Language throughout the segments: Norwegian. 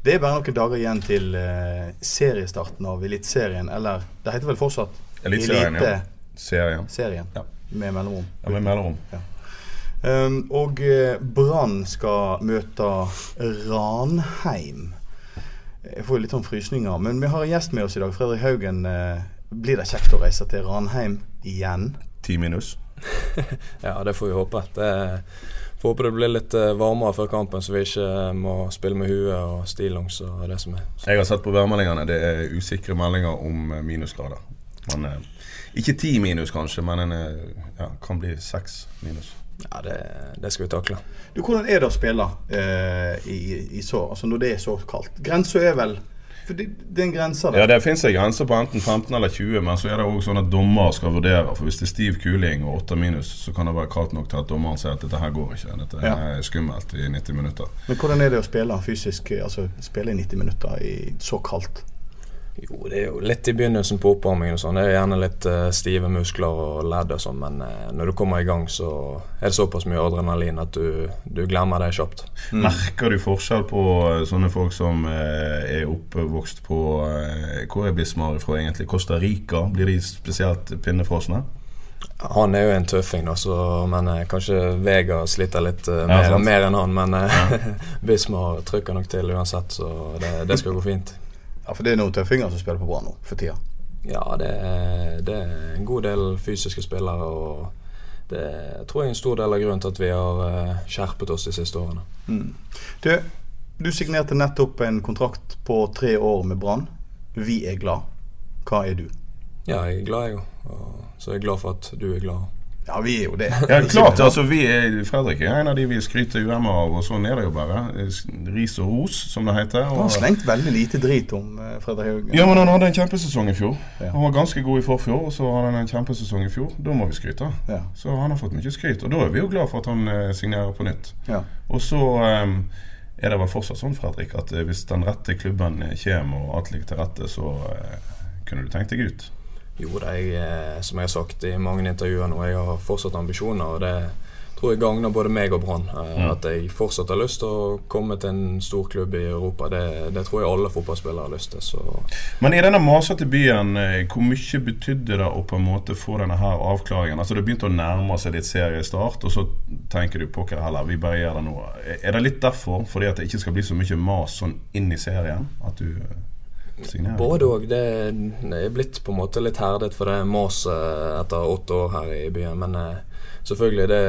Det er bare noen dager igjen til eh, seriestarten av Eliteserien, eller det heter vel fortsatt Eliteserien, ja. Serien. Ja. Med mellomrom. Ja, med mellomrom. Um, og eh, Brann skal møte Ranheim. Jeg får jo litt sånn frysninger. Men vi har en gjest med oss i dag. Fredrik Haugen. Eh, blir det kjekt å reise til Ranheim igjen? Ti minus. ja, det får vi håpe. Det Får håpe det blir litt eh, varmere før kampen, så vi ikke må spille med huet og stillongs og det som er. Jeg har sett på værmeldingene. Det er usikre meldinger om eh, minusgrader. Men, eh, ikke ti minus, kanskje, men en, ja, kan bli seks minus. Ja, det, det, skal vi takle. Du, Hvordan er det å spille eh, i, i, så, altså når det er så kaldt? Grensa er vel for det, det er en grense der. Ja, det fins en grense på enten 15 eller 20, men så er det òg sånn at dommer skal vurdere. For hvis det er stiv kuling og 8 minus, så kan det være kaldt nok til at dommeren sier at dette her går ikke. Dette ja. er skummelt i 90 minutter. Men hvordan er det å spille fysisk, altså spille i 90 minutter i så kaldt? Jo, det er jo litt i begynnelsen på oppvarmingen og sånn. Det er gjerne litt uh, stive muskler og ledd og sånn, men uh, når du kommer i gang, så er det såpass mye adrenalin at du, du glemmer det kjapt. Mm. Merker du forskjell på uh, sånne folk som er oppvokst på Hvor er Bismar fra egentlig? Costa Rica? Blir de spesielt pinnefrosne? Han er jo en tøffing, da, så, men kanskje Vega sliter litt mer, ja, mer, enn han. Men Bismar trykker nok til uansett, så det, det skal gå fint. Ja, For det er noen tøffinger som spiller på Brann nå for tida? Ja, det er, det er, en god del fysiske spillere. Og det tror jeg er en stor del av grunnen til at vi har uh, skjerpet oss de siste årene. Mm. Du, du signerte nettopp en kontrakt på tre år med Brann. Vi er glad. Hva er du? Ja, jeg er glad, jeg òg. Så jeg er glad for at du er glad. Ja, vi er jo det. Ja, klart, altså vi er, Fredrik er en av de vi skryter UM av, og sånn er det jo bare. Ris og ros, som det heter. Og, han har slengt veldig lite drit om uh, Fredrik Haugen. Ja, men han hadde en kjempesesong i fjor. Ja. Han var ganske god i forfjor, og så hadde han en kjempesesong i fjor. Da må vi skryte. Ja. Så han har fått mye skryt, og da er vi jo glad for at han uh, signerer på nytt. Ja. Og så um, er det vel fortsatt sånn, Fredrik, at uh, hvis den rette klubben kommer og alt ligger til rette, så kunne du tenkt deg ut? Jo, det er, eh, som jeg har sagt i mange intervjuer nå, jeg har fortsatt ambisjoner. og det tror jeg gagner både meg og Brann. Mm. At jeg fortsatt har lyst til å komme til en stor klubb i Europa. Det, det tror jeg alle fotballspillere har lyst til. Så. Men i denne masete byen, eh, hvor mye betydde det å på en måte få denne her avklaringen? Altså Det begynte å nærme seg litt seriestart, og så tenker du pokker heller, vi bare gjør det nå. Er det litt derfor, fordi at det ikke skal bli så mye mas sånn inn i serien? At du Signering. Både òg. Det, det, er blitt på en måte litt herdet for det maset etter åtte år her i byen. Men eh, selvfølgelig, det,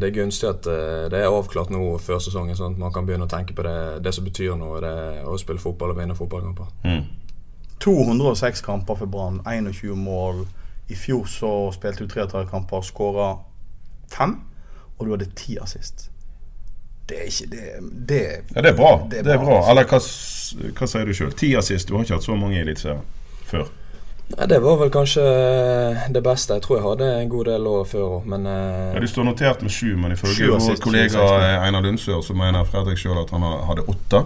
det, er gunstig at eh, det er avklart nå før sesongen, sånn at man kan begynne å tenke på det, det som betyr noe, det å spille fotball og vinne fotballkamper. Mm. 206 kamper for Brann, 21 mål. I fjor så spilte du 33 kamper, skåra fem, og du hadde ti assist. Det er ikke det, det, Ja, det er bra. Det er, det er bra. bra. Eller hva, hva, sier du sjøl? Ti assist. Du har ikke hatt så mange i Eliteserien før? Ja, det var vel kanskje det beste. Jeg tror jeg hadde en god del år før òg, men uh, ja, Du står notert med sju, men ifølge vår kollega Einar Lundsør så mener Fredrik sjøl at han hadde åtte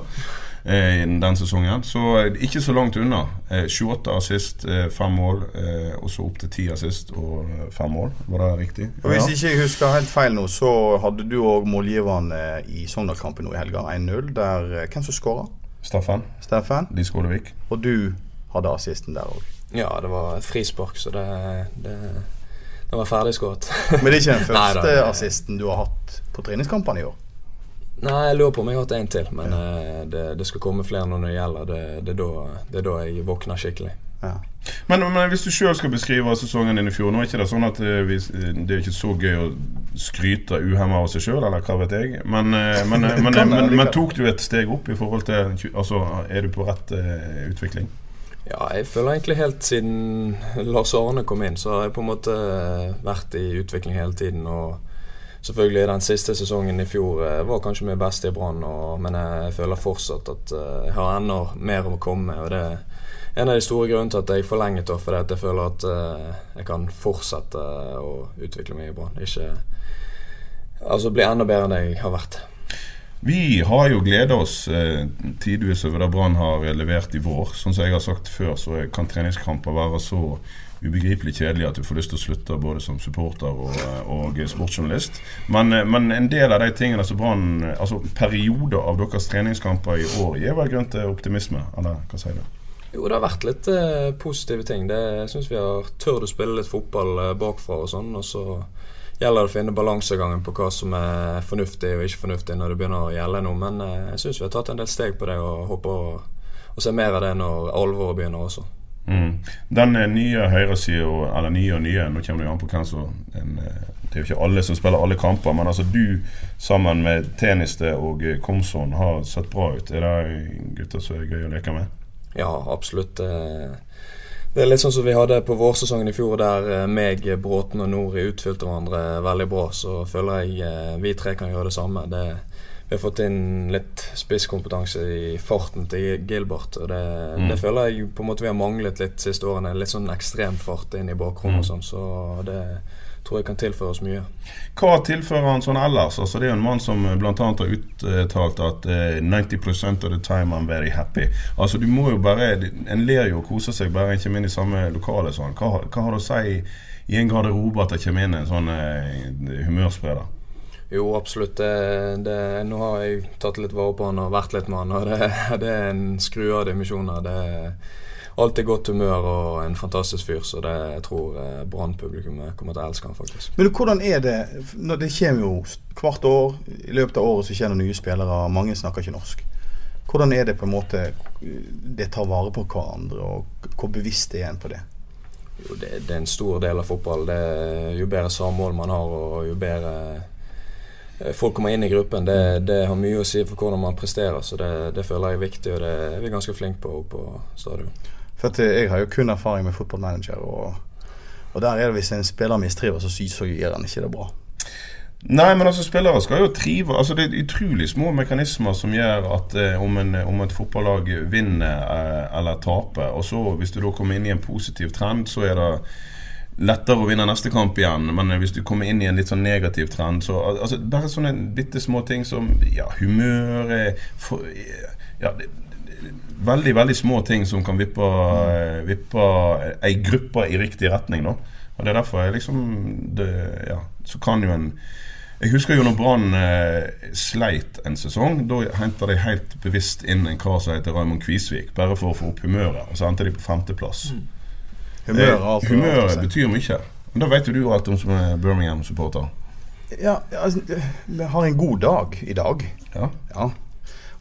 eh, den sesongen. Så eh, ikke så langt unna. Eh, 28 assist, eh, fem mål, eh, og så opp til 10 assist og eh, fem mål. Var det riktig? Og Hvis ikke jeg husker helt feil nå, så hadde du òg målgiverne i Sogndal-kampen nå i helga, 1-0. Der Hvem som skåra? Steffen. Steffen. Lis Skålevik. Og du hadde assisten der òg. Ja, det var et frispark, så det, det den var ferdigskåret. Men det er ikke den første assisten du har hatt på treningskampene i år? Nei, jeg lurer på om jeg har hatt én til. Men ja. Eh, det, det, skal komme flere når det gjelder. Det, det, er, da, det er da jeg våkner skikkelig. Ja. Men, men, hvis du sjøl skal beskrive sesongen din i fjor Nå er ikke det sånn at eh, vi, det er ikke så gøy å skryte uhemma av seg sjøl, eller hva vet jeg. Men, eh, men, men, tok du et steg opp i forhold til Altså, er du på rett uh, utvikling? Ja, jeg føler egentlig helt siden Lars Arne kom inn, så har jeg på en måte vært i utvikling hele tiden. og selvfølgelig den siste sesongen i fjor eh, var kanskje min beste i Brann, men jeg føler fortsatt at eh, jeg har enda mer å komme med. og det er en av de store grunnene til at jeg forlenget det, at jeg føler at uh, jeg kan fortsette å utvikle meg i Brann. Ikke Altså bli enda bedre enn jeg har vært. Vi har jo gleda oss eh, tidvis over det Brann har levert i vår. Sånn som jeg har sagt før, så kan treningskamper være så ubegripelig kjedelig at du får lyst til å slutte både som supporter og, og sportsjournalist. Men, men, en del av de tingene som Brann Altså perioder av deres treningskamper i år gir vel grunn til optimisme, eller hva sier du? Jo, det har vært litt eh, positive ting. Det Jeg syns vi har tørt å spille litt fotball eh, bakfra og sånn. Og så gjelder det å finne balansegangen på hva som er fornuftig og ikke fornuftig når det begynner å gjelde noe. Men eh, jeg syns vi har tatt en del steg på det og håper å, å se mer av det når alvoret begynner også. Mm. Den eh, nye høyresida, eller nye og nye, nå kommer det jo an på hvem som eh, Det er jo ikke alle som spiller alle kamper, men altså du sammen med Teniste og Komson har sett bra ut. Er det gutter som er gøy å leke med? Ja, absolutt. Det er litt sånn som vi hadde på vårsesongen i fjor, der eh, meg, Bråten og Nori utfylte hverandre veldig bra. Så føler jeg eh, vi tre kan gjøre det samme. Det, vi har fått inn litt spisskompetanse i farten til Gilbert. Og det, mm. det, føler jeg på en måte vi har manglet litt siste årene. Litt sånn ekstrem fart inn i bakrommet mm. og sånn. Så det tror jeg kan tilføre oss mye. Hva tilfører han sånn ellers? Altså, det er jo en mann som bl.a. har uttalt at uh, 90% of the time I'm very happy. Altså du må jo bare En ler jo og koser seg bare en kommer inn i samme lokale. Sånn. Hva, hva, har det å si i en garderobe at det kommer inn en sånn uh, humørspreder? Jo, absolutt. Det, det, nå har jeg tatt litt vare på han og vært litt med han. Og det, det er en skru av dimensjoner. Det er alltid godt humør og en fantastisk fyr. Så det, jeg tror eh, Brann-publikummet kommer til å elske han faktisk. Men hvordan er det når Det kommer jo hvert år. I løpet av året så kommer det nye spillere. Mange snakker ikke norsk. Hvordan er det på en måte det tar vare på hverandre, og hvor bevisst er en på det? Jo, det, det, er en stor del av fotball. Det, jo bedre samhold man har, og jo bedre folk kommer inn i gruppen, det, det, har mye å si for hvordan man presterer. Så det, det føler jeg er viktig, og det er vi ganske flinke på på stadion. For jeg har jo kun erfaring med fotballmanager, og, og der er det hvis en spiller mistriver, så, så gjør han ikke det bra. Nei, men altså spillere skal jo trive Altså Det er utrolig små mekanismer som gjør at eh, om, en, om, et fotballag vinner eh, eller taper, og så hvis du da kommer inn i en positiv trend, så er det lettere å vinne neste kamp igjen. Men hvis du kommer inn i en litt sånn negativ trend, så altså, Bare sånne bitte små ting som ja, humør for, ja, det, veldig veldig små ting som kan vippe, mm. vippe ei gruppe i riktig retning. Da. Og Det er derfor jeg liksom det, ja, Så kan jo en Jeg husker jo når Brann eh, sleit en sesong. Da henta de helt bevisst inn en kar som heter Raymond Kvisvik, bare for å få opp humøret. Og så endte de på femteplass. Mm. Humøret, alt, humøret betyr mye. Men da vet jo du alt om som er Birmingham-supporter. Ja, altså, vi har en god dag i dag. Ja. ja.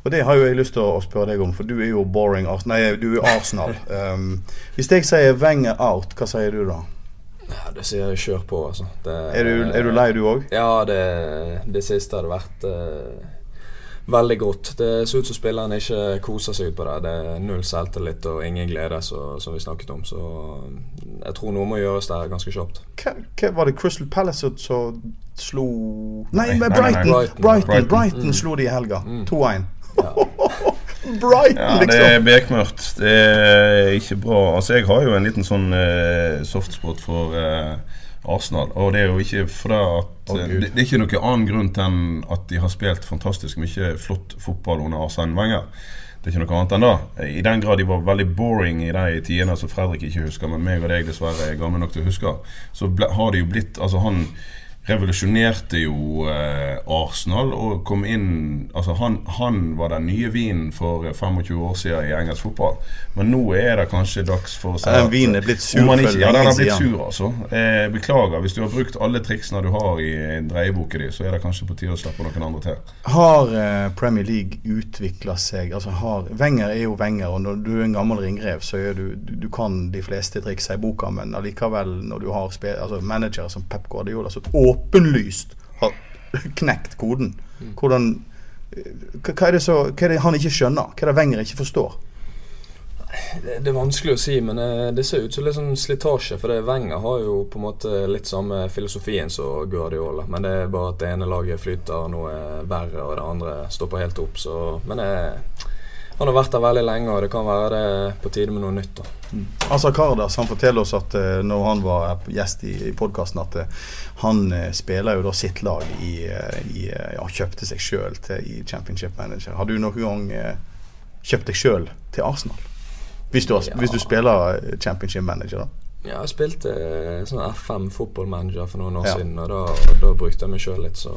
Og det har jo jeg lyst til å spørre deg om, for du er jo boring Nei, du er Arsenal. Um, hvis jeg sier Wenger out, hva sier du da? Ja, Det sier jeg kjør på, altså. Det, er, du, er, du, lei, du òg? Ja, det, det, siste hadde vært uh, veldig godt. Det ser ut som spillerne ikke koser seg ut på det. Det er null selvtillit og ingen glede, så, som vi snakket om. Så jeg tror noe må gjøres der ganske kjapt. Hva, hva Var det Crystal Palace som slo Nei, nei, nei Brighton! Brighton, Brighton, Brighton, slo de i helga. Mm. 2-1. Brighton, ja, det er bekmørkt. Det er ikke bra. Altså, jeg har jo en liten sånn uh, softspot for uh, Arsenal. Og det er jo ikke fra at oh, det, det, er ikke noen annen grunn enn at de har spilt fantastisk mye flott fotball under Arsene Wenger. Det er ikke noe annet enn det. I den grad de var veldig boring i de tidene som Fredrik ikke husker, men meg og deg dessverre er gamle nok til å huske, så ble, har det jo blitt Altså, han revolusjonerte jo eh, Arsenal og kom inn Altså han, han, var den nye vinen for 25 år siden i engelsk fotball. Men nå er det kanskje dags for å si at vinen er blitt sur ikke, Ja, den har blitt sur, altså. Eh, beklager. Hvis du har brukt alle triksene du har i dreieboka di, så er det kanskje på tide å slippe noen andre til. Har eh, Premier League utvikla seg Altså har Wenger er jo Wenger, og når du er en gammel ringrev, så er du, du, du kan de fleste triksa i boka, men allikevel, når du har altså, manager som Pep Guardiola, så åpner åpenlyst har knekt koden. Hvordan, hva, er det så, hva er det han ikke skjønner? Hva er det Wenger ikke forstår? Det, det, er vanskelig å si, men eh, det ser ut som litt sånn slitasje. For det Wenger har jo på en måte litt samme filosofien som Guardiola. Men det er bare at det ene laget flyter noe verre, og det andre stopper helt opp. Så, men det, han har vært der veldig lenge, og det kan være det på tide med noe nytt. da. Mm. Asa Kardas han forteller oss at uh, når han var gjest i, i podkasten, at uh, han uh, spiller jo da sitt lag i, i ja, Kjøpte seg sjøl i Championship Manager. Har du noen gang kjøpt deg sjøl til Arsenal? Hvis du, har, ja. hvis du, spiller Championship Manager, da? Ja, jeg spilte eh, sånn FM fotballmanager for noen år ja. siden, og da, da brukte jeg meg sjøl litt, så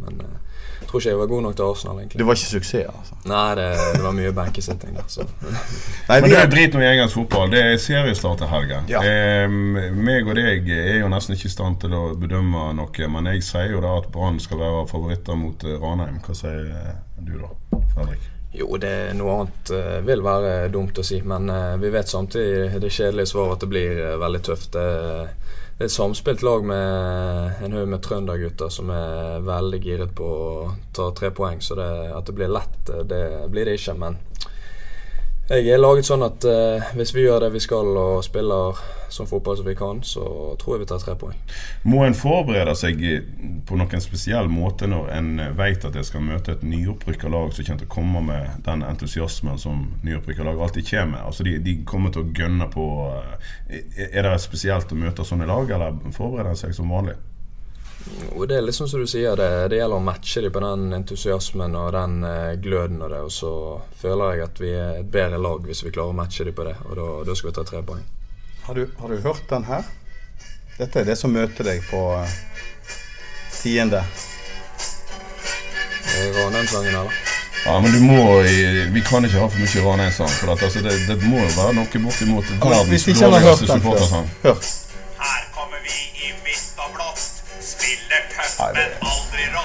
Men eh, jeg tror ikke jeg var god nok til Arsenal, egentlig. Du var ikke suksess, altså? Nei, det, det var mye benkesitting der, så Nei, Men det er drit nå i engelsk fotball. Det er seriestart til helga. Ja. Eh, meg og deg er jo nesten ikke i stand til å bedømme noe, men jeg sier jo da at Brann skal være favoritter mot Ranheim. Hva sier du da, Fredrik? Jo, det er noe annet uh, vil være dumt å si, men uh, vi vet samtidig det kjedelige svaret at det blir uh, veldig tøft. Det, det, er et samspilt lag med en haug med trøndergutter som er veldig giret på å ta tre poeng. Så det, at det blir lett, det blir det ikke. Men jeg er laget sånn at eh, hvis vi gjør det vi skal og spiller som fotball som vi kan, så tror jeg vi tar tre poeng. Må en forberede seg på noen spesiell måte når en vet at jeg skal møte et nyopprykka lag som kommer til å komme med den entusiasmen som nyopprykka lag alltid kommer med? Altså de, de, kommer til å gønne på uh, Er det spesielt å møte sånne lag, eller forbereder en seg som vanlig? Og det er liksom som du sier, det, det gjelder å matche dem på den entusiasmen og den eh, gløden og det. Og så føler jeg at vi er et bedre lag hvis vi klarer å matche dem på det. Og da, da skal vi ta tre poeng. Har du, har du, hørt den her? Dette er det som møter deg på uh, tiende. Ranheim-sangen, eller? Ja, men du må Vi kan ikke ha for mye Ranheim-sang. For at, altså, det, det, må jo være noe bortimot verdens dårligste supportersang. Hør.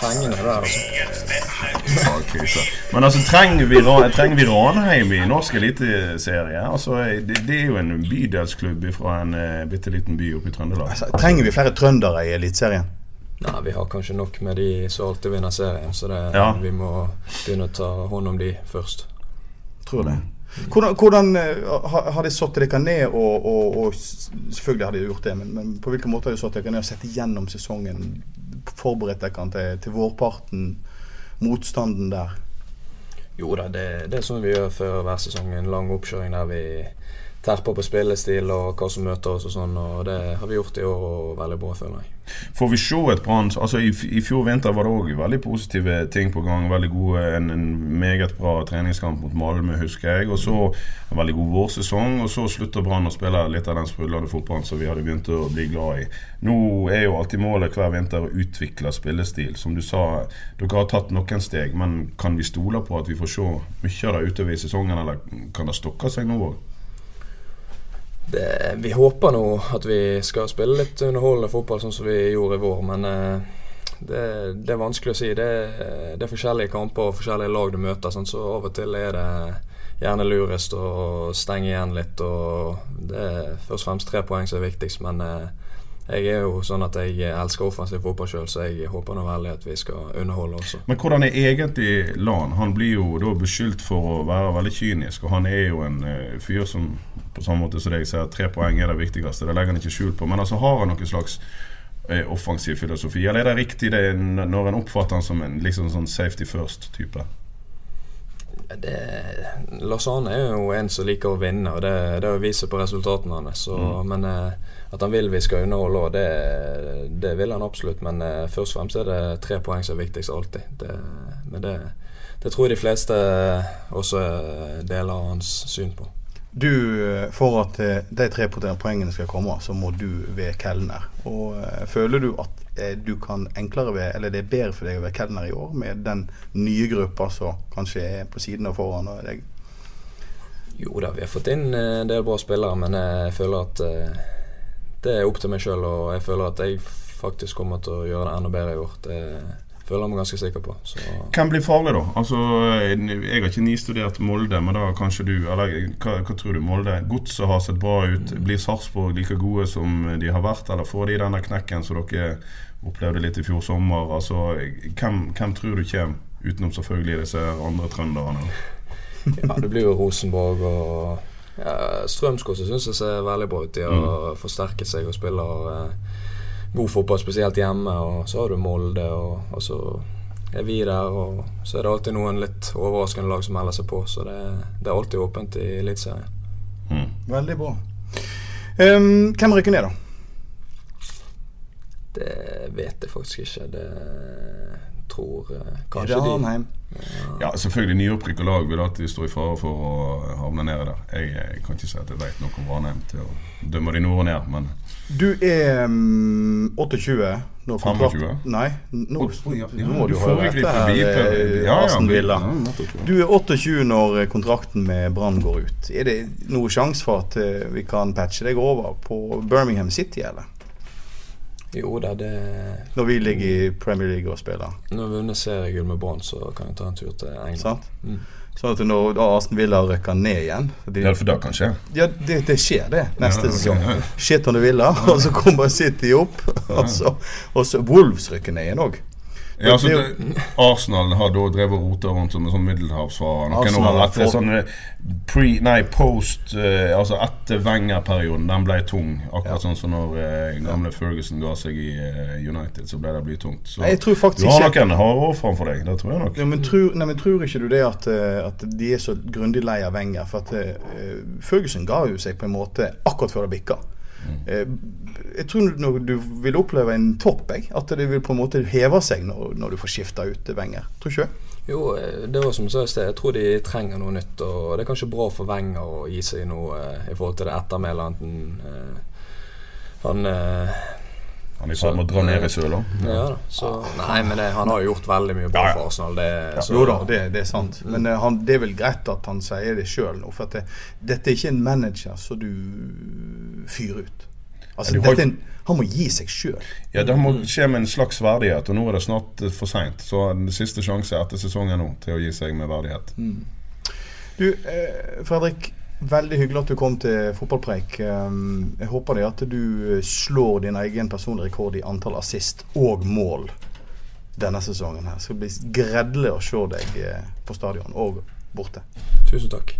Fengende der, altså. Men altså, trenger vi, trenger vi Ranheim i norsk eliteserie? Altså, det, det, er jo en bydelsklubb fra en uh, bitte liten by oppe i Trøndelag. Altså, trenger vi flere trøndere i Eliteserien? Nei, vi har kanskje nok med de som alltid vinner serien, så det, ja. vi må begynne å ta hånd om de først. Tror det. Hvordan, hvordan uh, har de satt dere ned, og, og, og, selvfølgelig har de gjort det, men, men på hvilken måte har de satt dere ned og sett igjennom sesongen forberedt dere til, til vårparten? Motstanden der? Jo da, det, det er sånn vi gjør før hver sesong. En lang oppkjøring der vi terper på spillestil og hva som møter oss og sånn. Og det har vi gjort i år og veldig bra, føler jeg. Får vi se et Brann altså i, i, fjor vinter var det òg veldig positive ting på gang. Veldig gode, en, en, meget bra treningskamp mot Malmö, husker jeg. Og så en veldig god vårsesong. Og så slutter Brann å spille litt av den sprudlende fotballen som vi hadde begynt å bli glad i. Nå er jo alltid målet hver vinter å utvikle spillestil. Som du sa, dere har tatt noen steg, men kan vi stole på at vi får se mye av det utover i sesongen, eller kan det stokke seg nå òg? Det, vi håper nå at vi skal spille litt underholdende fotball sånn som vi gjorde i vår, men eh, det, det, er vanskelig å si. Det, det, er forskjellige kamper og forskjellige lag du møter, sånn, så av og til er det gjerne lurest å stenge igjen litt. Og det er først og fremst tre poeng som er viktigst, men eh, jeg er jo sånn at jeg elsker offensiv fotball sjøl, så jeg håper nå veldig at vi skal underholde også. Men hvordan er egentlig Lan? Han blir jo da beskyldt for å være veldig kynisk, og han er jo en uh, fyr som på samme måte som deg sier tre poeng er det viktigste. Det legger han ikke skjul på. Men altså har han noen slags uh, offensiv filosofi, eller er det riktig det når en oppfatter han som en liksom sånn safety first-type? Lars Lausanne er jo en som liker å vinne, og det, det viser på resultatene hans. Mm. Men uh, at han vil vi skal underholde òg, det, det, vil han absolutt. Men uh, først og fremst er det tre poeng som er viktigst alltid. Det, men det, det, tror jeg de fleste også deler hans syn på. Du, eh, For at eh, de tre poengene skal komme, så må du være kelner. Og uh, Føler du at du kan enklere ved, eller det er bedre for deg å være kelner i år, med den nye gruppa som kanskje er på siden og foran deg? Jo da, vi har fått inn en del bra spillere, men jeg føler at det er opp til meg sjøl, og jeg føler at jeg faktisk kommer til å gjøre det enda bedre i år. Det føler jeg meg ganske sikker på. Så. Hvem blir farlig, da? Altså, Jeg har ikke nistudert Molde, men da kanskje du Eller hva, hva tror du? Molde? Godset har sett bra ut. Blir Sarpsborg like gode som de har vært, eller får de den knekken som dere opplevde litt i fjor sommer? Altså, hvem, hvem tror du kommer, utenom selvfølgelig disse andre trønderne? ja, det blir jo Rosenborg og ja, Strømsgodset syns jeg ser veldig bra ut. De har mm. forsterket seg og spiller eh, god fotball, spesielt hjemme. Og så har du Molde, og, og, så er vi der. Og så er det alltid noen litt overraskende lag som melder seg på, så det, det er alltid åpent i Eliteserien. Mm. Veldig bra. Um, hvem rykker ned, da? Det vet jeg faktisk ikke. Det tror uh, kanskje de ja. selvfølgelig nyopprykka lag vil alltid stå i fare for å havne nede der. Jeg, jeg kan ikke si at jeg vet noe om Ranheim til å dømme de nord og ned, men Du er um, 28 når kontrakt, 25? Nei, nå, oh, ja, ja, nå må du, du høre etter her, ja, Aston Villa. Du er 28 når kontrakten med Brann går ut. Er det noe sjanse for at uh, vi kan patche deg over på Birmingham City, eller? Jo da, det Når vi ligger i Premier League og spiller? Når vi vinner seriegull med Brann, så kan jeg ta en tur til England. Sant? Mm. Sånn at når Aston Villa rykker ned igjen de, Ja, for det kan skje? Ja, det, det skjer det neste ja, okay, sesong. Ja. Shit on the Villa, og så kommer City opp. Og så, og så Wolves rykker ned igjen òg. Ja, altså, det, Arsenal har da drevet rota rundt som en sånn middelhavsfarer noen år. Etter sånn pre, nei, post uh, Altså etter Wenger-perioden. Den ble tung. Akkurat ja. sånn som når uh, gamle Ferguson ga seg i uh, United, så ble det blytungt. Så jeg tror faktisk du har noen harde år framfor deg. Det tror jeg nok. Ja, men, tror, nei, men tror ikke du det at, at de er så grundig lei av Wenger? For at Ferguson ga jo seg på en måte akkurat før det bikka. Mm. Jeg tror når du vil oppleve en topp. Jeg. At det vil på en måte heve seg når, når du får skifta ut Wenger. Tror ikke du? Jo, eh, det var som jeg sa Jeg tror de trenger noe nytt. Og det er kanskje bra for Wenger å gi seg noe eh, i forhold til det ettermælet han, han han er i ferd med å dra ned i søla. Ja, så, nei, men det, han har jo gjort veldig mye bra ja, for Arsenal. Det, så, jo da, det, det, er sant. Men Men han, det er vel greit at han sier det sjøl nå. For det, dette er ikke en manager som du fyrer ut. Altså, har, en, han må gi seg sjøl. Ja, det må skje med en slags verdighet. Og nå er det snart for seint. Så den siste sjanse etter sesongen nå til å gi seg med verdighet. Mm. Du, eh, Fredrik. Veldig hyggelig at du kom til fotballpreik. Um, jeg håper det at du eh, slår din egen personlige rekord i antall assist og mål denne sesongen. her. Det skal bli gredelig å se deg eh, på stadion og borte. Tusen takk.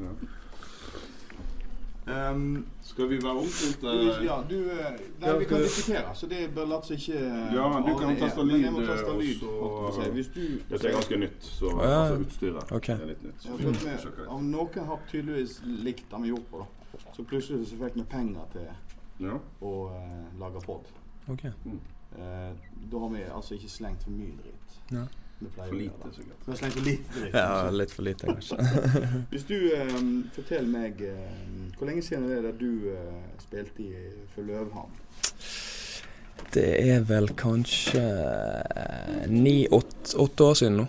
Ja. Um, skal vi være oppfylt? Uh, ja, du uh, Nei, vi kan diskutere, så det bør la seg ikke Ja, men du kan teste lyd. Jeg må teste lyd også, Hvis du Dette er ganske nytt, så uh, altså utstyret okay. er litt nytt. Ja, med, om noen har tydeligvis likt det vi gjorde på, da, så plutselig så fikk vi penger til ja. å uh, lage pod. Okay. Mm. da har vi altså ikke slengt for mye dritt. Ja. For lite, sikkert. Vi har slengt for lite dritt. Ja, litt for lite, kanskje. Hvis du um, forteller meg um, hvor lenge siden er det du uh, spilte i for Løvhamn? Det er vel kanskje ni-åtte år siden nå.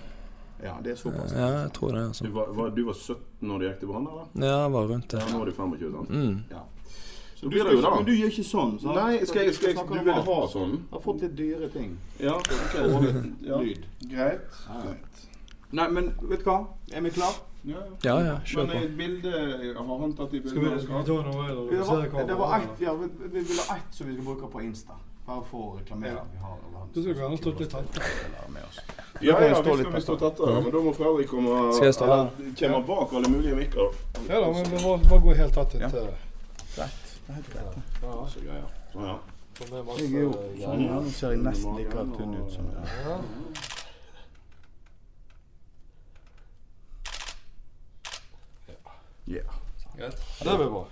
Ja, det er såpass. Ja, jeg tror det. Altså. Du, var, var, du var 17 når du gikk til Brann? Ja, jeg var rundt det. Ja, nå er du 25, sant? Mm. Ja. Så du, skal, men du gjør ikke sånn? Så Nei, skal jeg, skal jeg, du vil ha sånn? Jeg har fått litt dyre ting. Ja, okay. ja. Lyd. Greit. Greit. Nei, men vet du hva? Er vi klare? Ja, ja, ja kjør på. Men bilde Har han tatt i bildet? Skal vi, ta noe, eller? Det var, det var ett, ja, vi, vi vil ha ett som vi skal bruke på Insta. Bare for å reklamere at vi har Du skal gjerne stå litt tettere. Ja, ja, vi skal vi stå tettere. Men da må Fredrik komme Skal? Bak alle mulige mikker. Ja da, men vi må bare gå helt tett inntil Greit. Det er helt greit. Ja. Så greier. Sånn, ja. Jeg er jo sånn, ja. Nå ser jeg nesten like tynn ut som det. Yeah. Det blir bra.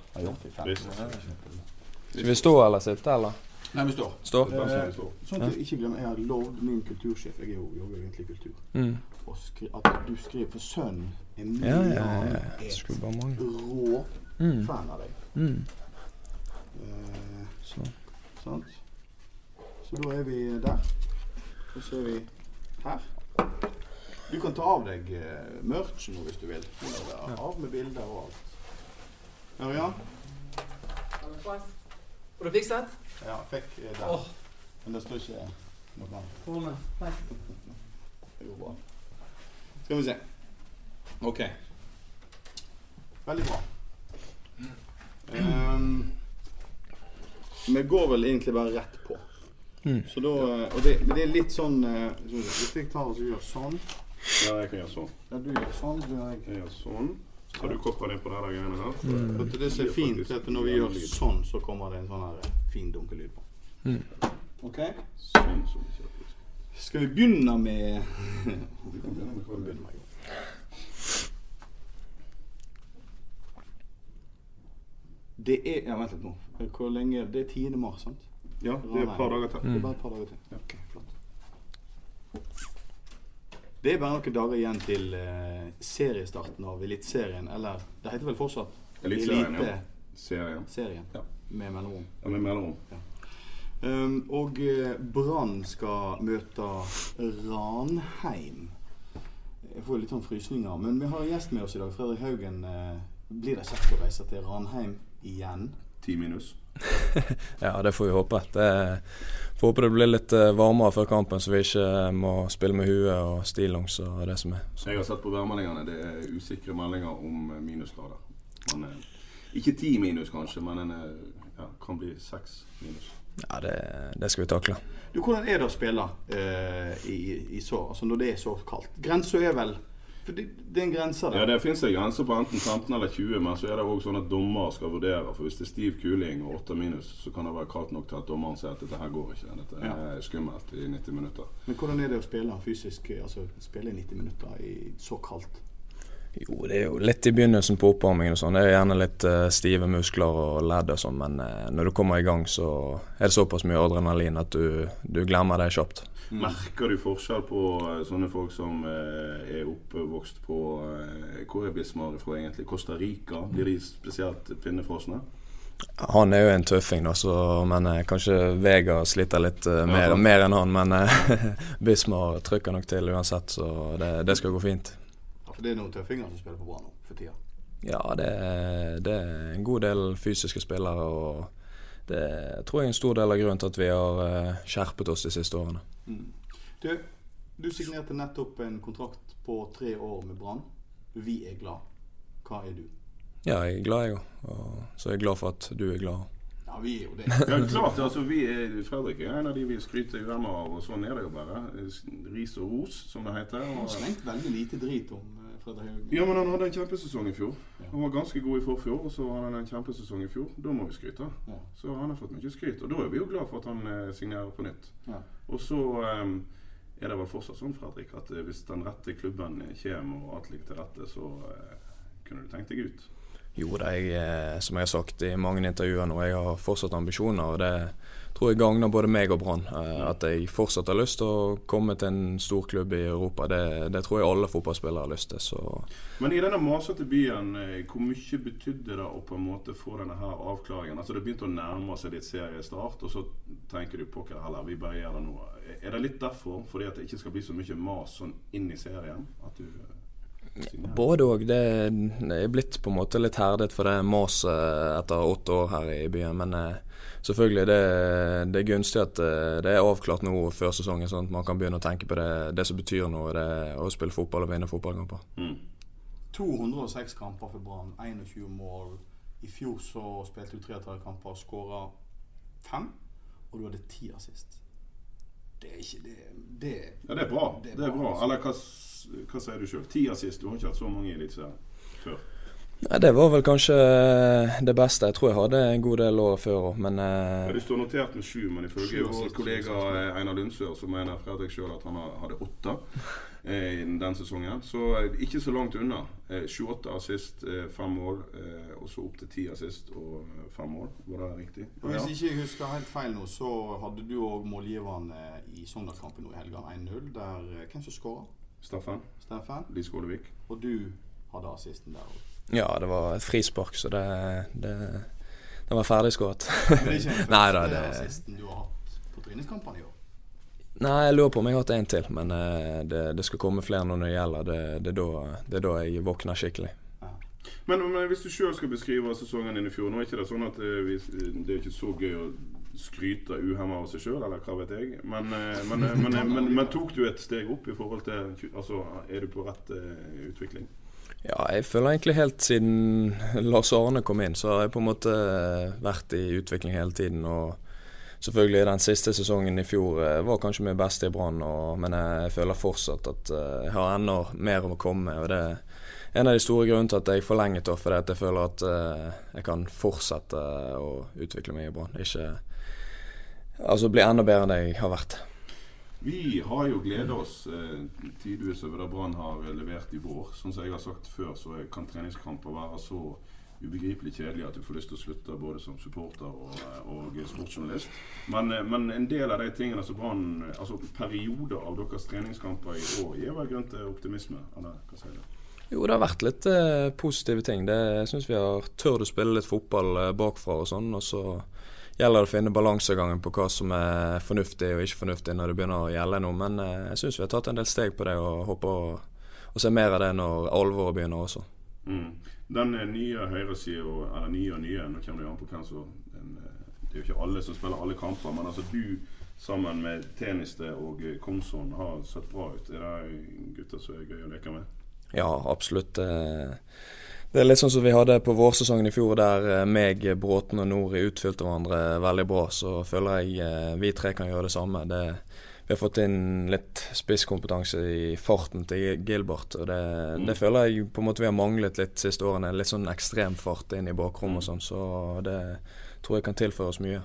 Skal vi stå eller sitte, eller? Nei, vi står. Stå. Eh, sånn at jeg ikke glemmer, jeg har lovd min kultursjef Jeg jobber jo egentlig kultur. Mm. Skri, at du skriver For sønnen er ja, ja, ja, ja. rå mm. fan av deg. Mm. Eh, så. Sant? Så da er vi der. Og så er vi her. Du kan ta av deg uh, merchen nå hvis du vil. Ja. Av med bilder og alt. Ørjan? Har du fikset? Ja, fikk uh, der. Oh. Men det står ikke noe annet. Det går bra. Skal vi se. OK. Veldig bra. Um, vi går vel egentlig bare rett på. Mm. Så da, eh, og det, det, er litt sånn Hvis jeg tar og gjør sånn ja, jeg kan gjøre sånn. Ja, du gjør sånn, så gjør jeg. Jeg gjør sånn. Så tar du koppa ned på de greiene her. Mm. Det, det som er fint, er at når vi gjør sånn, så kommer det en sånn her eh, fin dunkelyd på. Mm. OK? Sånn som Skal vi begynne med Vi kan begynne med hva vi begynner med. Det er Ja, vent litt nå. Hvor lenge Det er 10. mars, sant? Ja, det er et par dager til. Det er bare et par dager til. Ja. Ok, flott. Det er bare noen dager igjen til uh, seriestarten av Eliteserien. Eller det heter vel fortsatt Eliteserien, ja. Serien. Serien. Ja. Med mellomrom. Ja, med mellomrom. Ja. Um, og uh, Brann skal møte Ranheim. Jeg får litt sånn frysninger. Men vi har en gjest med oss i dag. Fredrik Haugen. Uh, blir det kjekt å reise til Ranheim igjen? Ti minus. ja, det får vi håpe. Det Får håpe det blir litt eh, varmere før kampen, så vi ikke eh, må spille med huet og stillongs og det som er. Så. Jeg har sett på værmeldingene. Det er usikre meldinger om eh, minusgrader. Men, ikke ti minus, kanskje, men en ja, kan bli seks minus. Ja, det, det, skal vi takle. Du, Hvordan er det å spille eh, i, i, så, altså når det er så kaldt? Grensa er vel for det, det, er en grense der. Ja, det finnes en grense på enten 15 eller 20, men så er det òg sånn at dommer skal vurdere. For hvis det er stiv kuling og 8 minus, så kan det være kaldt nok til at dommeren sier at dette her går ikke. Dette ja. er skummelt i 90 minutter. Men hvordan er det å spille fysisk, altså spille i 90 minutter i så kaldt? Jo, det er jo litt i begynnelsen på oppvarmingen og sånn. Det er gjerne litt uh, stive muskler og ledd og sånn, men uh, når du kommer i gang, så er det såpass mye adrenalin at du, du glemmer det kjapt. Mm. Merker du forskjell på uh, sånne folk som uh, er oppvokst på uh, Hvor er Bismar fra egentlig? Costa Rica? Blir de spesielt pinnefrosne? Han er jo en tøffing, da, så, men kanskje Vega sliter litt mer, ja, mer, enn han. Men Bismar trykker nok til uansett, så det, det, skal gå fint. For Det er noen tøffinger som spiller på bra nå for tida? Ja, det, det er en god del fysiske spillere. og det tror jeg er en stor del av grunnen til at vi har uh, skjerpet oss de siste årene. Mm. Du, du, signerte nettopp en kontrakt på tre år med Brann. Vi er glad. Hva er du? Ja, jeg er glad, jeg òg. Så jeg er glad for at du er glad. Ja, vi er jo det. ja, klart, altså, vi er, Fredrik er en av de vi skryter gjerne av, og sånn er det jo bare. Ris og ros, som det heter. Jeg har slengt veldig lite drit om Ja, men han hadde en kjempesesong i fjor. Han var ganske god i forfjor, og så hadde han en kjempesesong i fjor. Da må vi skryte. Ja. Så han har fått mye skryt. Og da er vi jo glad for at han eh, signerer på nytt. Ja. Og så um, er det vel fortsatt sånn, Fredrik, at eh, hvis den rette klubben kommer og alt ligger til rette, så uh, kunne du tenkt deg ut? Jo da, jeg, eh, som jeg har sagt i mange intervjuer nå, jeg har fortsatt ambisjoner. og det tror jeg gagner både meg og Brann. Eh, at jeg fortsatt har lyst til å komme til en stor klubb i Europa. Det, det tror jeg alle fotballspillere har lyst til. Så. Men i denne masete byen, eh, hvor mye betydde det å på en måte få denne her avklaringen? Altså Det begynte å nærme seg litt seriestart, og så tenker du på hva heller, vi bare gjør det nå. Er det litt derfor, fordi at det ikke skal bli så mye mas sånn inn i serien? At du både òg. Det, er blitt på en måte litt herdet for det maset etter åtte år her i byen. Men eh, selvfølgelig, det, det, er gunstig at eh, det er avklart nå før sesongen, sånn at man kan begynne å tenke på det, det som betyr noe. Det å spille fotball og vinne fotballkamper. Mm. 206 kamper for Brann, 21 mål. I fjor så spilte du 33 kamper og skåra fem, og du hadde ti assist. Det er ikke det, det Ja, det er bra. Det er, det er bra. bra. Eller hva hva sier du sjøl? Ti assist, du har ikke hatt så mange i Eliteserien før? Nei, Det var vel kanskje det beste. Jeg tror jeg hadde en god del år før òg, men uh, Du står notert med sju, men ifølge vår kollega Einar Lundsør så mener Fredrik sjøl at han hadde åtte eh, den sesongen. Så eh, ikke så langt unna. Eh, 28 assist, eh, fem mål, eh, og så opp til ti assist og fem mål. Var det riktig? Ja. hvis ikke jeg husker helt feil nå, så hadde du òg målgiverne i Sogndal-kampen nå i helga, 1-0. Der Hvem som skåra? Steffen. Steffen. Lise Skålevik. Og du hadde assisten der òg. Ja, det var et frispark, så det, det, det var ferdigskåret. Men det er ikke den første assisten du har hatt på treningskampene i år? Nei, jeg lurer på om jeg har hatt en til, men uh, det, det, skal komme flere når det gjelder. Det, det, er da, det er da jeg våkner skikkelig. Men, men, hvis du sjøl skal beskrive sesongen din i fjor Nå er ikke det sånn at det, eh, det er ikke så gøy å skryte uhemma av seg sjøl, eller hva vet jeg. Men, eh, men, eh, men, eh, men, tok du et steg opp i forhold til Altså, er du på rett utvikling? Ja, jeg føler egentlig helt siden Lars Arne kom inn, så har jeg på en måte vært i utvikling hele tiden. og Selvfølgelig den siste sesongen i fjor var kanskje min beste i Brann, men jeg føler fortsatt at jeg har enda mer å komme med. og det er en av de store grunnene til at jeg forlenget det, fordi jeg føler at jeg kan fortsette å utvikle meg i Brann. Ikke altså bli enda bedre enn jeg har vært. Vi har jo gleda oss eh, tidvis over det Brann har levert i vår. Som jeg har sagt før, så kan treningskamper være så ubegripelig kjedelig at du får lyst til å slutte både som supporter og, og sportsjournalist. Men, eh, men, en del av de tingene som Brann Altså perioder av deres treningskamper i år gir vel grunn til optimisme? Eller hva sier du? Jo, det har vært litt eh, positive ting. Det, jeg syns vi har tørt å spille litt fotball eh, bakfra og sånn. Og så gjelder det å finne balansegangen på hva som er fornuftig og ikke fornuftig når det begynner å gjelde noe. Men eh, jeg syns vi har tatt en del steg på det, og håper å, å se mer av det når alvoret begynner også. Mm. Den eh, nye høyresida, eller nye og nye, nå kommer det an på hvem som eh, Det er jo ikke alle som spiller alle kamper, men altså du sammen med Teniste og Komson har sett bra ut. Er det gutter som er gøy å leke med? Ja, absolutt. Eh, det er litt sånn som vi hadde på vårsesongen i fjor, der eh, meg, Bråten og Nori utfylte hverandre veldig bra. Så føler jeg eh, vi tre kan gjøre det samme. Det, vi har fått inn litt spisskompetanse i farten til Gilbert. og det, mm. det, føler jeg på en måte vi har manglet litt de siste årene. Litt sånn ekstrem fart inn i bakrommet og mm. sånn. Så det tror jeg kan tilføre oss mye.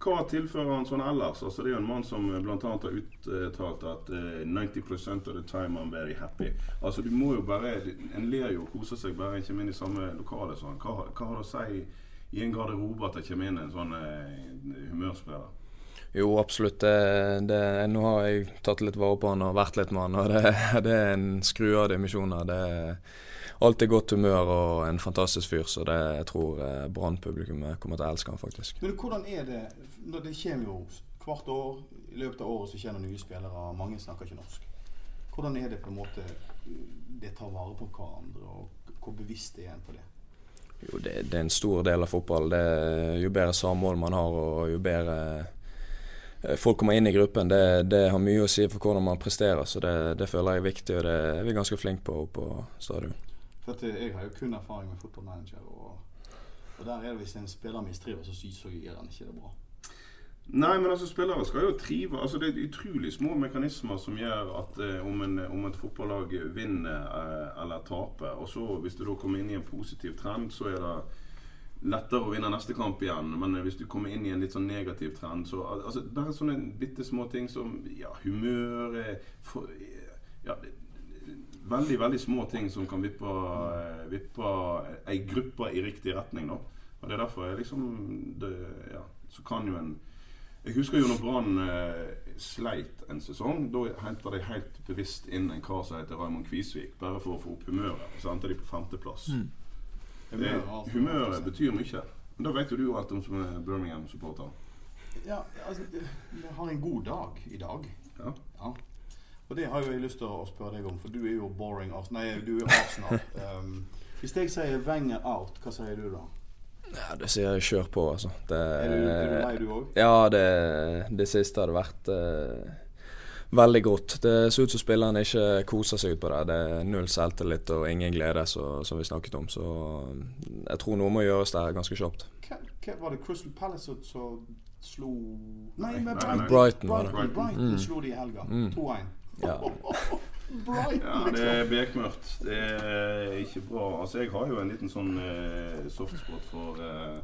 Hva tilfører han sånn ellers? Altså, det er jo en mann som bl.a. har uttalt at uh, 90% of the time I'm very happy. Altså, du må jo bare, En ler jo og koser seg bare en kommer inn i samme lokale. Sånn. Hva, hva, har det å si i en garderobe at det kommer inn en sånn uh, humørspiller? Jo, absolutt. Det, det, nå har jeg tatt litt vare på han og vært litt med han. og Det, det er en skru av dimensjoner. Det er alltid godt humør og en fantastisk fyr. Så det, jeg tror eh, Brann-publikummet kommer til å elske han faktisk. Men hvordan er det når Det kommer jo hvert år. I løpet av året så kommer nye spillere. Mange snakker ikke norsk. Hvordan er det på en måte det tar vare på hverandre, og hvor bevisst er en på det? Jo, det, det, er en stor del av fotball. Det, jo bedre samhold man har, og jo bedre eh, folk kommer inn i gruppen, det, det, har mye å si for hvordan man presterer. Så det, det føler jeg er viktig, og det er vi ganske flinke på på stadion. For jeg har jo kun erfaring med fotballmanager, og, og der er det hvis en spiller mistrives, så, så gjør han ikke det bra. Nei, men altså spillere skal jo trive. Altså Det er utrolig små mekanismer som gjør at eh, om, en, om, et fotballag vinner eh, eller taper, og så hvis du da kommer inn i en positiv trend, så er det lettere å vinne neste kamp igjen. Men hvis du kommer inn i en litt sånn negativ trend, så altså, Bare sånne bitte små ting som ja, humør for, ja, Veldig, veldig små ting som kan vippe, eh, vippe ei gruppe i riktig retning. da Og det er derfor jeg liksom det, ja, Så kan jo en jeg husker jo når Brann eh, sleit en sesong. Da henta de helt bevisst inn en kar som heter Raymond Kvisvik, bare for å få opp humøret. Og så endte de på femteplass. Mm. Humøret, humøret betyr mye. Men da vet jo du alt om som er Birmingham-supporter. Ja, altså Vi har en god dag i dag. Ja. ja. Og det har jo jeg lyst til å spørre deg om, for du er jo boring Arsenal. Nei, du er Arsenal. um, hvis jeg sier Wenger out, hva sier du da? Ja, Det sier jeg kjør på, altså. Det, er, du, er du lei, du òg? Ja, det, det, siste hadde vært uh, veldig godt. Det ser ut som spillerne ikke koser seg ut på det. Det er null selvtillit og ingen glede, så, som vi snakket om. Så jeg tror noe må gjøres der ganske kjapt. Var det Crystal Palace som slo Nei, men Brighton. Brighton, Brighton, Brighton, Brighton mm. slo de i helga. Mm. 2-1. Ja. Ja, det er bekmørkt. Det er ikke bra. Altså, jeg har jo en liten sånn eh, softspot for eh,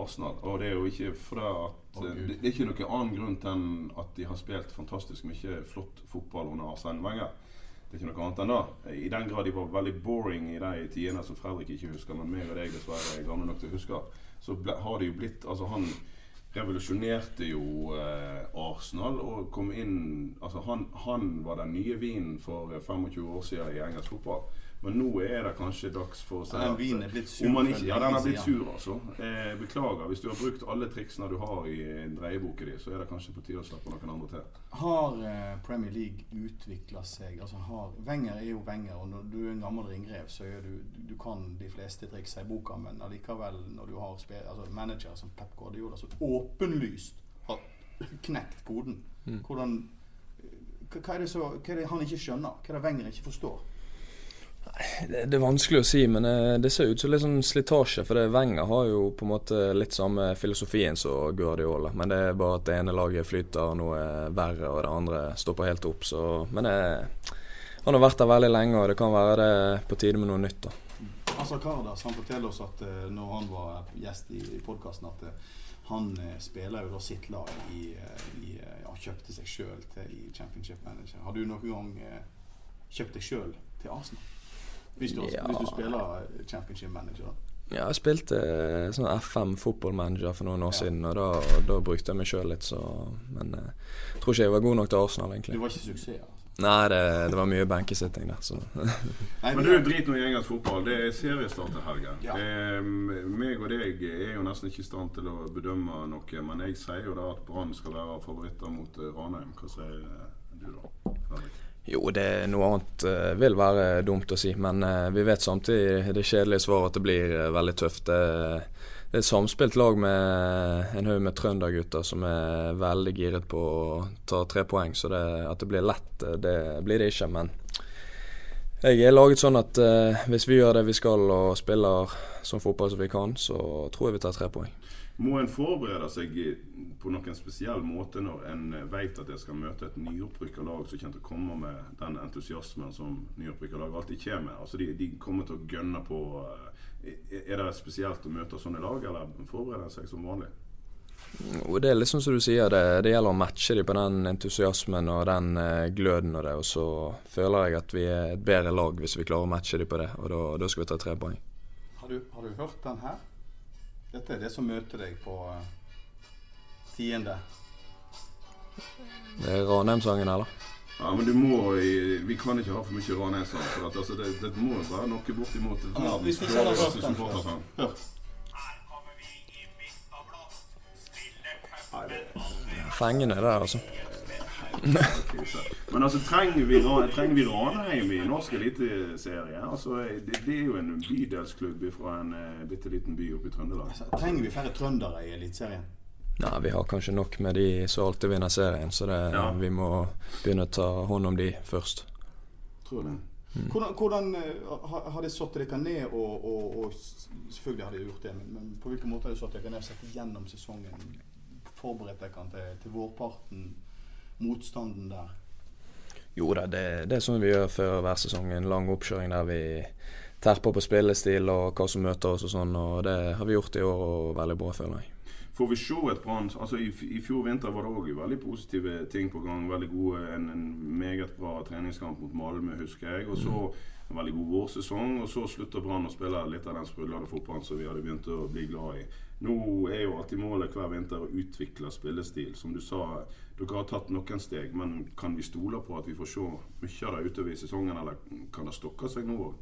Arsenal. Og det er jo ikke for at oh, det, det, er ikke noen annen grunn til enn at de har spilt fantastisk mye flott fotball under Arsene Wenger. Det er ikke noe annet enn det. I den grad de var veldig boring i de tidene som Fredrik ikke husker, men meg og deg dessverre er gamle nok til å huske, så ble, har det jo blitt Altså, han revolusjonerte jo eh, Arsenal og kom inn Altså, han, han var den nye vinen for 25 år siden i engelsk fotball. Men nå er det kanskje dags for å si at Den er blitt sur? Ikke, ja, den har blitt sur, altså. Eh, beklager. Hvis du har brukt alle triksene du har i dreieboka di, så er det kanskje på tide å slappe noen andre til. Har eh, Premier League utvikla seg? Altså har, Wenger er jo Wenger, og når du er en gammel ringrev, så er du, du kan de fleste triksa i boka, men allikevel, når du har altså manager som Pep Guardiola, så åpenlyst har knekt koden. Mm. Hvordan hva er, så, hva er, det han ikke skjønner? Hva er det Wenger ikke forstår? Det, det, er vanskelig å si, men eh, det ser ut som litt sånn slitasje. For det Wenger har jo på en måte litt samme filosofien som Guardiola. Men det er bare at det ene laget flyter noe verre, og det andre stopper helt opp. Så, men det, han har vært der veldig lenge, og det kan være det på tide med noe nytt. Altså Kardas han forteller oss at uh, når han var gjest i, i podkasten, at uh, han spiller jo da sitt lag i, i ja, kjøpte seg sjøl til i Championship Manager. Har du noen gang kjøpt deg sjøl til Arsenal? Hvis du, ja. hvis du spiller championship manager? Ja, jeg spilte eh, sånn FM fotballmanager for noen år ja. siden, og da, da, brukte jeg meg sjøl litt, så Men jeg eh, tror ikke jeg var god nok til Arsenal, egentlig. Du var ikke suksess? Altså. Nei, det, det, var mye benkesitting der. Så. Nei, men du drit nå i engelsk fotball. Det er seriestart til helgen. Ja. meg og deg er jo nesten ikke i stand til å bedømme noe, men jeg sier jo da at Brann skal være favoritter mot eh, Ranheim. Hva sier du da? Fredrik? Jo, det er noe annet uh, vil være dumt å si, men uh, vi vet samtidig det kjedelige svaret at det blir uh, veldig tøft. Det, er et samspilt lag med en haug med trøndergutter som er veldig giret på å ta tre poeng, så det, at det blir lett, det blir det ikke. Men jeg er laget sånn at hvis vi gjør det vi skal og spiller som fotball som vi kan, så tror jeg vi tar tre poeng. Må en forberede seg på noen spesiell måte når en vet at en skal møte et nyopprykka lag som kommer til å komme med den entusiasmen som nyopprykka lag alltid kommer med? Altså de, de, kommer til å gønne på eh, Er det spesielt å møte sånne lag, eller forbereder en seg som vanlig? Og det er sånn som du sier, det, det gjelder å matche dem på den entusiasmen og den uh, gløden og det. Og så føler jeg at vi er et bedre lag hvis vi klarer å matche dem på det. Og da, skal vi ta tre poeng. Har du, har du hørt den her? Dette er det som møter deg på uh, tiende. Det er Ranheim-sangen, eller? Ja, men du må Vi kan ikke ha for mye Ranheim-sang. For at, altså, det, det, må være noe bortimot verdens dårligste supportersang. Fengende, det, altså. Men altså, trenger vi, trenger vi Ranheim i norsk eliteserie? Altså, det, det, er jo en bydelsklubb fra en uh, bitte liten by oppe i Trøndelag. Altså, trenger vi færre trøndere i Eliteserien? Nei, vi har kanskje nok med de som alltid vinner serien, så det, ja. vi må begynne å ta hånd om de først. Tror det. Mm. Hvordan, hvordan har, har de satt dere ned og, og, og, Selvfølgelig har de gjort det, men, men på hvilken måte har de satt dere ned og sett gjennom sesongen forberedt dere til, til vårparten? Motstanden der? Jo da, det, det, er sånn vi gjør før hver sesong. En lang oppkjøring der vi terper på spillestil og hva som møter oss og sånn. Og det har vi gjort i år og veldig bra, føler jeg. Får vi se et Brann altså i, i, fjor vinter var det òg veldig positive ting på gang. Veldig gode, en, en meget bra treningskamp mot Malmö, husker jeg. Og så en veldig god vårsesong. Og så slutter Brann å spille litt av den sprudlende fotballen som vi hadde begynt å bli glad i. Nå er jo alltid målet hver vinter å utvikle spillestil. Som du sa, dere har tatt noen steg, men kan vi stole på at vi får se mye av det utover i sesongen, eller kan det stokke seg nå òg?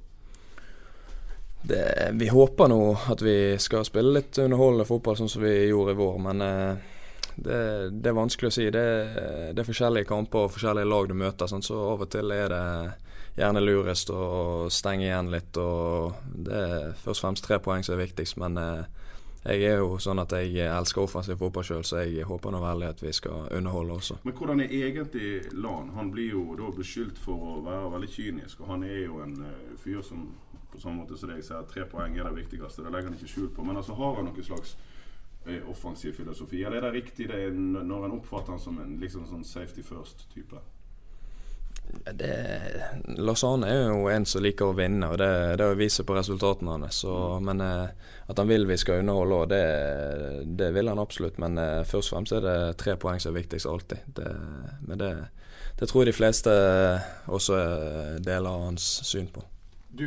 vi håper nå at vi skal spille litt underholdende fotball sånn som vi gjorde i vår, men eh, det, det, er vanskelig å si. Det, det, er forskjellige kamper og forskjellige lag du møter, sånn, så av og til er det gjerne lurest å stenge igjen litt. og Det er først og fremst tre poeng som er viktigst, men eh, jeg er jo sånn at jeg elsker offensiv fotball sjøl, så jeg håper nå veldig at vi skal underholde også. Men hvordan er egentlig Lan? Han blir jo da beskyldt for å være veldig kynisk, og han er jo en uh, fyr som på samme måte som deg sier tre poeng er det viktigste. Det legger han ikke skjul på. Men altså har han noen slags uh, offensiv filosofi? Eller er det riktig det når en oppfatter han som en liksom sånn safety first-type? Det, Lausanne er jo en som liker å vinne, og det, det viser på resultatene hans. Men eh, at han vil vi skal underholde òg, det, det, vil han absolutt. Men eh, først og fremst er det tre poeng som er viktigst alltid. Det, men det, det, tror jeg de fleste også deler hans syn på. Du,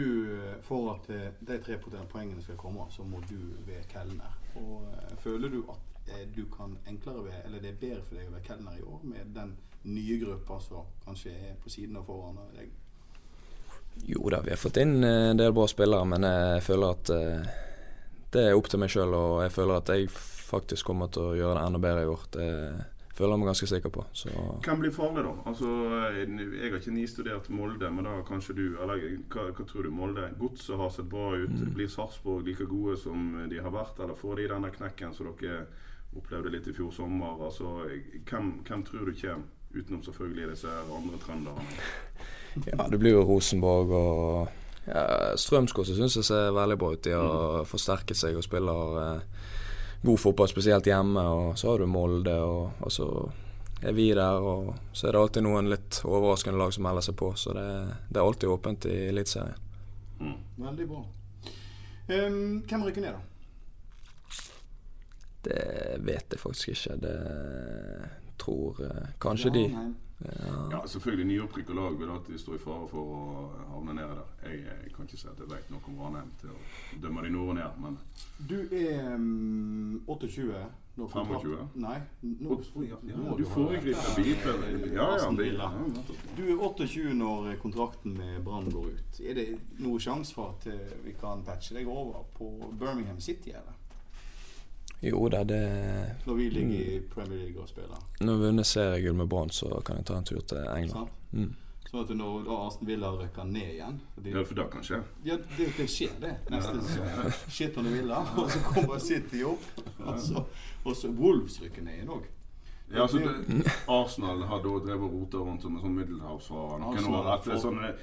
For at eh, de tre poengene skal komme, så må du være kelner. Og Føler du at du kan enklere ved, eller det er bedre for deg å være kelner i år med den nye gruppa som kanskje er på siden av foran deg? Jo da, vi har fått inn eh, en del bra spillere, men jeg føler at eh, det er opp til meg sjøl. Og jeg føler at jeg faktisk kommer til å gjøre det enda bedre i år. Det føler jeg meg ganske sikker på. Så. Hvem blir farlig, da? Altså, jeg har ikke nistudert Molde, men da kanskje du Eller hva, hva tror du? Molde? Godset har sett bra ut. Mm. Blir Sarpsborg like gode som de har vært, eller får de denne knekken som dere opplevde litt i fjor sommer? Altså, hvem, hvem tror du kommer? Utenom selvfølgelig disse andre trønderne. ja, det blir jo Rosenborg og ja, Strømsgodset syns jeg ser veldig bra ut. De har mm. forsterket seg og spiller eh, god fotball, spesielt hjemme. Og så har du Molde, og, og, så er vi der. Og så er det alltid noen litt overraskende lag som melder seg på. Så det, det er alltid åpent i Eliteserien. Mm. Veldig bra. Um, hvem rykker ned, da? Det vet jeg faktisk ikke. Det tror kanskje ja, de ja. ja, selvfølgelig nyopprykka lag vil alltid stå i fare for å havne nede der. Jeg, jeg kan ikke si at jeg vet noe om Ranheim til å dømme de nord og ned, men Du er um, 28? 25? Nei. Nå, ja, ja, du foregriper bilkvelden. Ja, ja, Du er 28 når kontrakten med Brann går ut. Er det noen sjanse for at vi kan patche deg over på Birmingham City? eller? Jo da, det Når vi ligger i Premier League og spiller? Når vi vinner seriegull med Brann, så kan jeg ta en tur til England. Mm. Sånn at når da Aston Villa rykker ned igjen de, Ja, for det kan skje? Ja, det, det skjer, det. Neste sesong. Shit on Villa, og så kommer City opp. Og så, og så Wolves rykker ned igjen òg. Ja, altså, det, Arsenal har da drevet og rota rundt som en sånn middelhavsfarer noen år. Etter sånne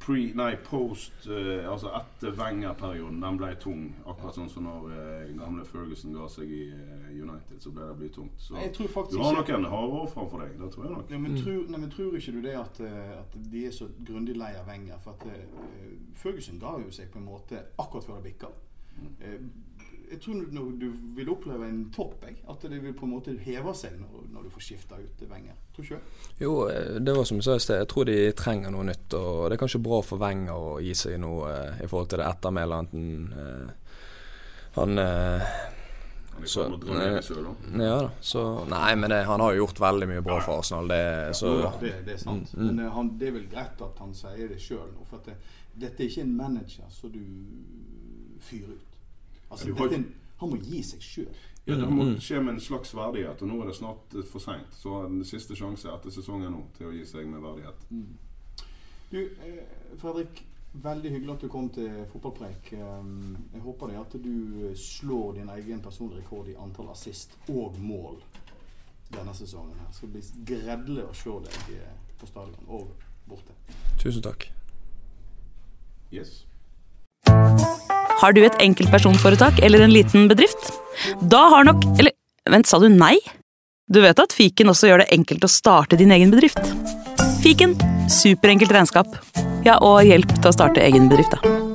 pre, nei, post uh, Altså etter Wenger-perioden. Den ble tung. Akkurat sånn som når uh, gamle Ferguson ga seg i uh, United, så ble det blitt tungt. Så du har noen harde år framfor deg. Det tror jeg nok. Ja, men, mm. tror, nei, men, tror, ikke du det at, at de er så grundig lei av Wenger? For at Ferguson ga jo seg på en måte akkurat før det bikka. Mm jeg tror når du vil oppleve en topp, jeg, at det vil på en måte heve seg når, når du får skifta ut Wenger. Tror ikke Jo, eh, det var som jeg sa i sted, jeg tror de trenger noe nytt. Og det er kanskje bra for Wenger å gi seg noe eh, i forhold til det ettermælet eh, han eh, så, ja da. Så, nei, men det, han har jo gjort veldig mye bra for Arsenal. Det, så, ja, det, det er sant. Mm, mm. Men han, det er vel greit at han sier det sjøl nå. For det, dette er ikke en manager som du fyrer ut. Altså, dette, han må gi seg sjøl. Ja, Det må mm. skje med en slags verdighet, og nå er det snart eh, for seint. Så den siste sjanse etter sesongen nå til å gi seg med verdighet. Mm. Du, eh, Fredrik. Veldig hyggelig at du kom til fotballpreik. Um, jeg håper det at du slår din egen personlige rekord i antall assist og mål denne sesongen. her. Det skal bli gredelig å se deg eh, på stadion og borte. Tusen takk. Yes. Har du et enkeltpersonforetak eller en liten bedrift? Da har nok Eller vent, sa du nei? Du vet at fiken også gjør det enkelt å starte din egen bedrift? Fiken superenkelt regnskap. Ja, og hjelp til å starte egen bedrift, da.